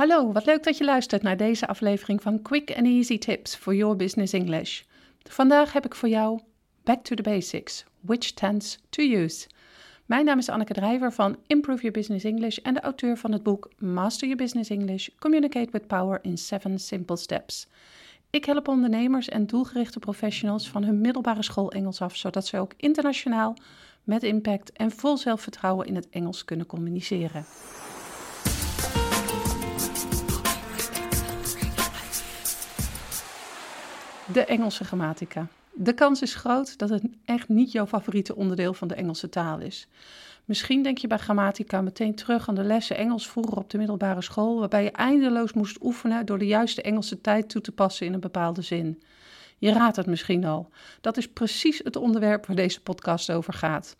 Hallo, wat leuk dat je luistert naar deze aflevering van Quick and Easy Tips for Your Business English. Vandaag heb ik voor jou Back to the Basics, which tense to use. Mijn naam is Anneke Drijver van Improve Your Business English en de auteur van het boek Master Your Business English: Communicate with Power in 7 Simple Steps. Ik help ondernemers en doelgerichte professionals van hun middelbare school Engels af, zodat ze ook internationaal met impact en vol zelfvertrouwen in het Engels kunnen communiceren. De Engelse grammatica. De kans is groot dat het echt niet jouw favoriete onderdeel van de Engelse taal is. Misschien denk je bij grammatica meteen terug aan de lessen Engels vroeger op de middelbare school, waarbij je eindeloos moest oefenen door de juiste Engelse tijd toe te passen in een bepaalde zin. Je raadt het misschien al. Dat is precies het onderwerp waar deze podcast over gaat.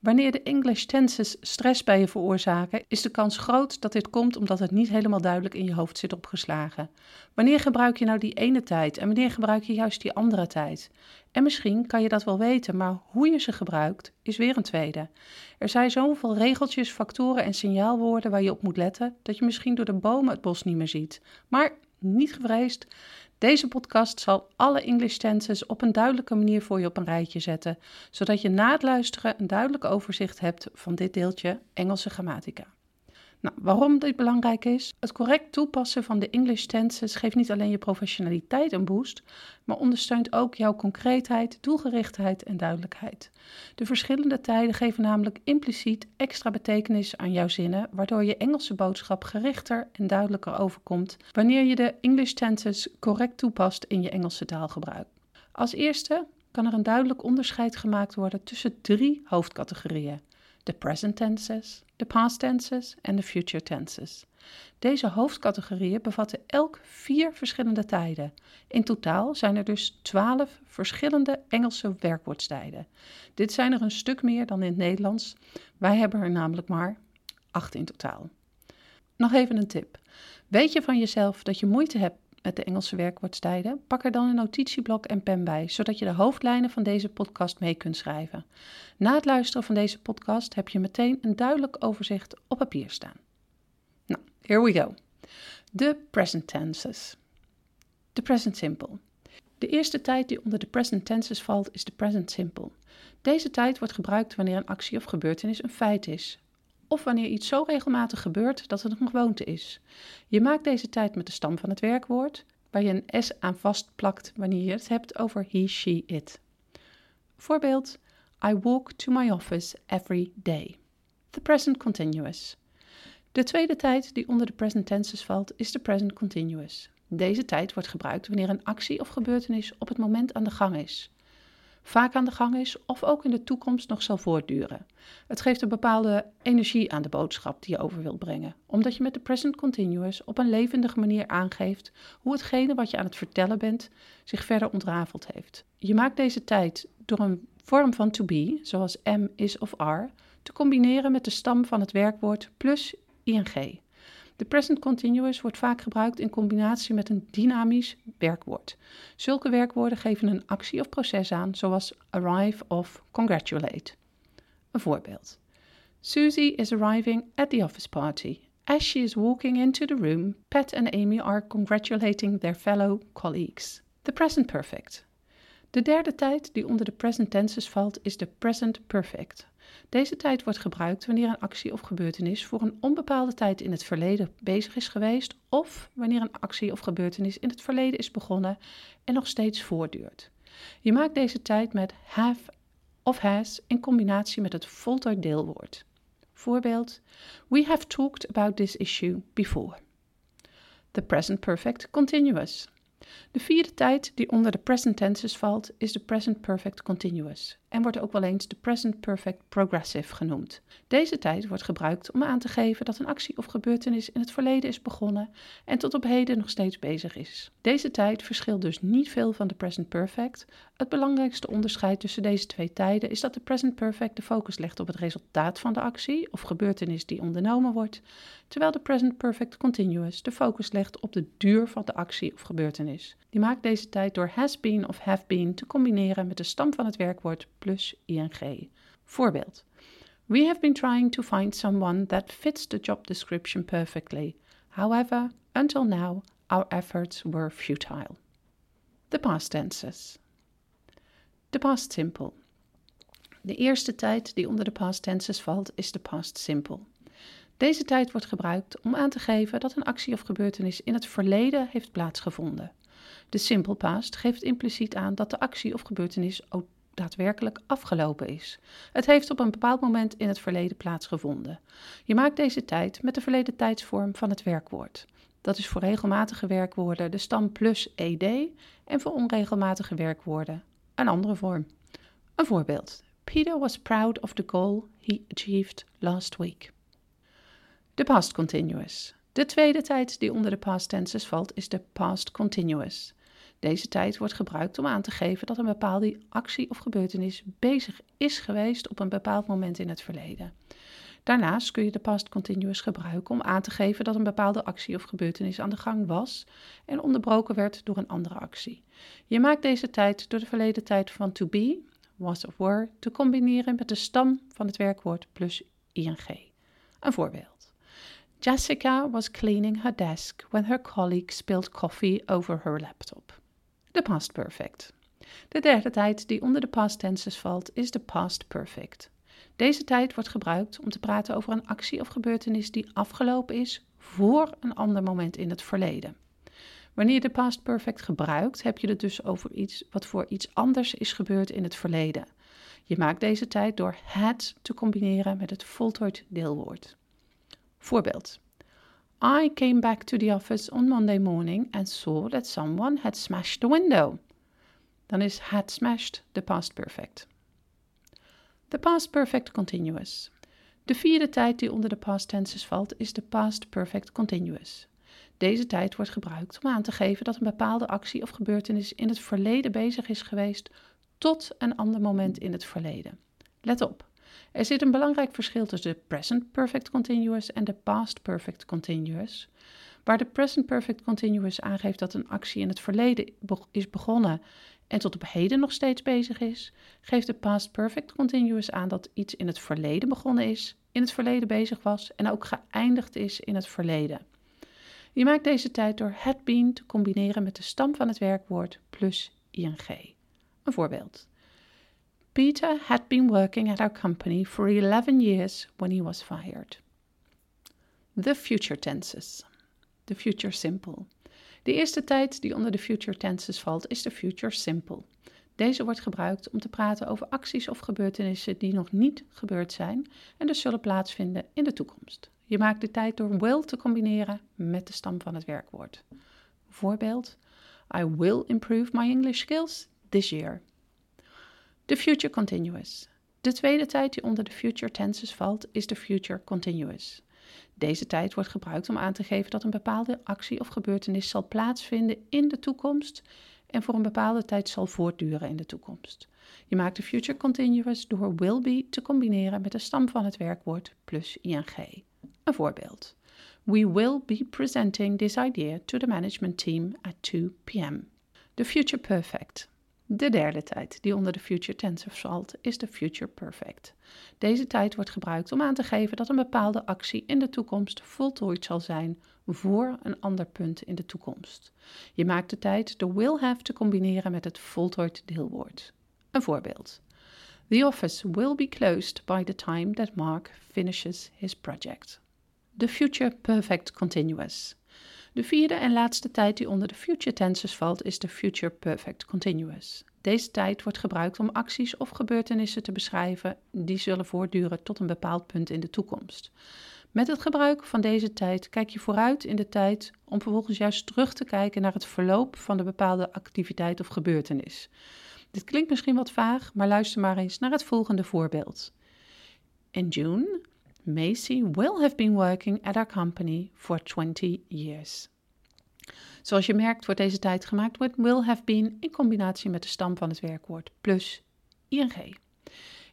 Wanneer de English tenses stress bij je veroorzaken, is de kans groot dat dit komt omdat het niet helemaal duidelijk in je hoofd zit opgeslagen. Wanneer gebruik je nou die ene tijd en wanneer gebruik je juist die andere tijd? En misschien kan je dat wel weten, maar hoe je ze gebruikt is weer een tweede. Er zijn zoveel regeltjes, factoren en signaalwoorden waar je op moet letten dat je misschien door de bomen het bos niet meer ziet. Maar niet gevreesd. Deze podcast zal alle English tenses op een duidelijke manier voor je op een rijtje zetten, zodat je na het luisteren een duidelijk overzicht hebt van dit deeltje Engelse grammatica. Nou, waarom dit belangrijk is? Het correct toepassen van de English tenses geeft niet alleen je professionaliteit een boost, maar ondersteunt ook jouw concreetheid, doelgerichtheid en duidelijkheid. De verschillende tijden geven namelijk impliciet extra betekenis aan jouw zinnen, waardoor je Engelse boodschap gerichter en duidelijker overkomt wanneer je de English tenses correct toepast in je Engelse taalgebruik. Als eerste kan er een duidelijk onderscheid gemaakt worden tussen drie hoofdcategorieën: de present tenses, de past tenses en de future tenses. Deze hoofdcategorieën bevatten elk vier verschillende tijden. In totaal zijn er dus twaalf verschillende Engelse werkwoordstijden. Dit zijn er een stuk meer dan in het Nederlands. Wij hebben er namelijk maar acht in totaal. Nog even een tip. Weet je van jezelf dat je moeite hebt met de Engelse werkwoordstijden, pak er dan een notitieblok en pen bij, zodat je de hoofdlijnen van deze podcast mee kunt schrijven. Na het luisteren van deze podcast heb je meteen een duidelijk overzicht op papier staan. Nou, here we go. De present tenses. De present simple. De eerste tijd die onder de present tenses valt is de present simple. Deze tijd wordt gebruikt wanneer een actie of gebeurtenis een feit is, of wanneer iets zo regelmatig gebeurt dat het een gewoonte is. Je maakt deze tijd met de stam van het werkwoord, waar je een s aan vastplakt wanneer je het hebt over he, she, it. Voorbeeld: I walk to my office every day. The present continuous. De tweede tijd die onder de present tenses valt is de present continuous. Deze tijd wordt gebruikt wanneer een actie of gebeurtenis op het moment aan de gang is vaak aan de gang is of ook in de toekomst nog zal voortduren. Het geeft een bepaalde energie aan de boodschap die je over wilt brengen, omdat je met de present continuous op een levendige manier aangeeft hoe hetgene wat je aan het vertellen bent zich verder ontrafeld heeft. Je maakt deze tijd door een vorm van to be, zoals am, is of are, te combineren met de stam van het werkwoord plus ing. De present continuous wordt vaak gebruikt in combinatie met een dynamisch werkwoord. Zulke werkwoorden geven een actie of proces aan, zoals arrive of congratulate. Een voorbeeld. Susie is arriving at the office party. As she is walking into the room, Pat and Amy are congratulating their fellow colleagues. The present perfect. De derde tijd die onder de present tenses valt is de present perfect. Deze tijd wordt gebruikt wanneer een actie of gebeurtenis voor een onbepaalde tijd in het verleden bezig is geweest of wanneer een actie of gebeurtenis in het verleden is begonnen en nog steeds voortduurt. Je maakt deze tijd met have of has in combinatie met het voltooid deelwoord. Voorbeeld: We have talked about this issue before. The present perfect continuous. De vierde tijd die onder de present tenses valt is de present perfect continuous en wordt ook wel eens de present perfect progressive genoemd. Deze tijd wordt gebruikt om aan te geven dat een actie of gebeurtenis in het verleden is begonnen en tot op heden nog steeds bezig is. Deze tijd verschilt dus niet veel van de present perfect. Het belangrijkste onderscheid tussen deze twee tijden is dat de present perfect de focus legt op het resultaat van de actie of gebeurtenis die ondernomen wordt, terwijl de present perfect continuous de focus legt op de duur van de actie of gebeurtenis. Die maakt deze tijd door has been of have been te combineren met de stam van het werkwoord plus ing. Voorbeeld. We have been trying to find someone that fits the job description perfectly. However, until now, our efforts were futile. The past tenses. De past simple. De eerste tijd die onder de past tenses valt is de past simple. Deze tijd wordt gebruikt om aan te geven dat een actie of gebeurtenis in het verleden heeft plaatsgevonden. De simple past geeft impliciet aan dat de actie of gebeurtenis daadwerkelijk afgelopen is. Het heeft op een bepaald moment in het verleden plaatsgevonden. Je maakt deze tijd met de verleden tijdsvorm van het werkwoord. Dat is voor regelmatige werkwoorden de stam plus ed en voor onregelmatige werkwoorden een andere vorm. Een voorbeeld. Peter was proud of the goal he achieved last week. De past continuous. De tweede tijd die onder de past tenses valt is de past continuous. Deze tijd wordt gebruikt om aan te geven dat een bepaalde actie of gebeurtenis bezig is geweest op een bepaald moment in het verleden. Daarnaast kun je de past continuous gebruiken om aan te geven dat een bepaalde actie of gebeurtenis aan de gang was en onderbroken werd door een andere actie. Je maakt deze tijd door de verleden tijd van to be, was of were, te combineren met de stam van het werkwoord plus ing. Een voorbeeld. Jessica was cleaning her desk when her colleague spilled coffee over her laptop. De past perfect. De derde tijd die onder de past tenses valt is de past perfect. Deze tijd wordt gebruikt om te praten over een actie of gebeurtenis die afgelopen is voor een ander moment in het verleden. Wanneer je de past perfect gebruikt, heb je het dus over iets wat voor iets anders is gebeurd in het verleden. Je maakt deze tijd door had te combineren met het voltooid deelwoord. Voorbeeld. I came back to the office on Monday morning and saw that someone had smashed the window. Dan is had smashed de past perfect. De past perfect continuous. De vierde tijd die onder de past tenses valt is de past perfect continuous. Deze tijd wordt gebruikt om aan te geven dat een bepaalde actie of gebeurtenis in het verleden bezig is geweest tot een ander moment in het verleden. Let op, er zit een belangrijk verschil tussen de present perfect continuous en de past perfect continuous. Waar de present perfect continuous aangeeft dat een actie in het verleden is begonnen en tot op heden nog steeds bezig is, geeft de past perfect continuous aan dat iets in het verleden begonnen is, in het verleden bezig was en ook geëindigd is in het verleden. Je maakt deze tijd door had been te combineren met de stam van het werkwoord plus ing. Een voorbeeld. Peter had been working at our company for 11 years when he was fired. The future tenses. The future simple. De eerste tijd die onder de future tenses valt is de future simple. Deze wordt gebruikt om te praten over acties of gebeurtenissen die nog niet gebeurd zijn en dus zullen plaatsvinden in de toekomst. Je maakt de tijd door will te combineren met de stam van het werkwoord. Voorbeeld: I will improve my English skills this year. The future continuous. De tweede tijd die onder de future tenses valt is de future continuous. Deze tijd wordt gebruikt om aan te geven dat een bepaalde actie of gebeurtenis zal plaatsvinden in de toekomst en voor een bepaalde tijd zal voortduren in de toekomst. Je maakt de future continuous door will be te combineren met de stam van het werkwoord plus ing. Een voorbeeld. We will be presenting this idea to the management team at 2 p.m. The future perfect. De derde tijd die onder de future tense valt is de future perfect. Deze tijd wordt gebruikt om aan te geven dat een bepaalde actie in de toekomst voltooid zal zijn voor een ander punt in de toekomst. Je maakt de tijd door will have te combineren met het voltooid deelwoord. Een voorbeeld. The office will be closed by the time that Mark finishes his project. The future perfect continuous. De vierde en laatste tijd die onder de future tenses valt is de future perfect continuous. Deze tijd wordt gebruikt om acties of gebeurtenissen te beschrijven die zullen voortduren tot een bepaald punt in de toekomst. Met het gebruik van deze tijd kijk je vooruit in de tijd om vervolgens juist terug te kijken naar het verloop van de bepaalde activiteit of gebeurtenis. Dit klinkt misschien wat vaag, maar luister maar eens naar het volgende voorbeeld. In June, Macy will have been working at our company for 20 years. Zoals je merkt wordt deze tijd gemaakt met will have been in combinatie met de stam van het werkwoord plus ing.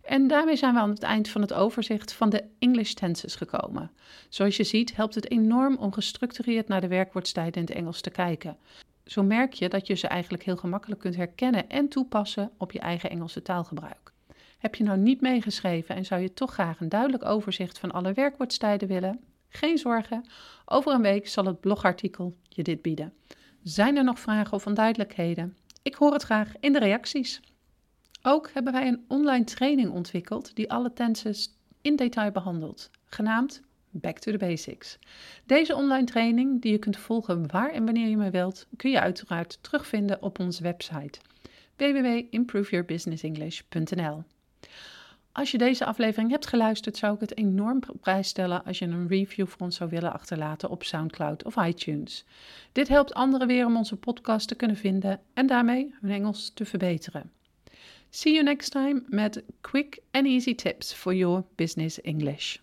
En daarmee zijn we aan het eind van het overzicht van de English tenses gekomen. Zoals je ziet helpt het enorm om gestructureerd naar de werkwoordstijden in het Engels te kijken. Zo merk je dat je ze eigenlijk heel gemakkelijk kunt herkennen en toepassen op je eigen Engelse taalgebruik. Heb je nou niet meegeschreven en zou je toch graag een duidelijk overzicht van alle werkwoordstijden willen? Geen zorgen. Over een week zal het blogartikel je dit bieden. Zijn er nog vragen of onduidelijkheden? Ik hoor het graag in de reacties. Ook hebben wij een online training ontwikkeld die alle tenses in detail behandelt, genaamd Back to the Basics. Deze online training, die je kunt volgen waar en wanneer je maar wilt, kun je uiteraard terugvinden op onze website www.improveyourbusinessenglish.nl. Als je deze aflevering hebt geluisterd, zou ik het enorm prijs stellen als je een review voor ons zou willen achterlaten op SoundCloud of iTunes. Dit helpt anderen weer om onze podcast te kunnen vinden en daarmee hun Engels te verbeteren. See you next time met quick and easy tips for your business English.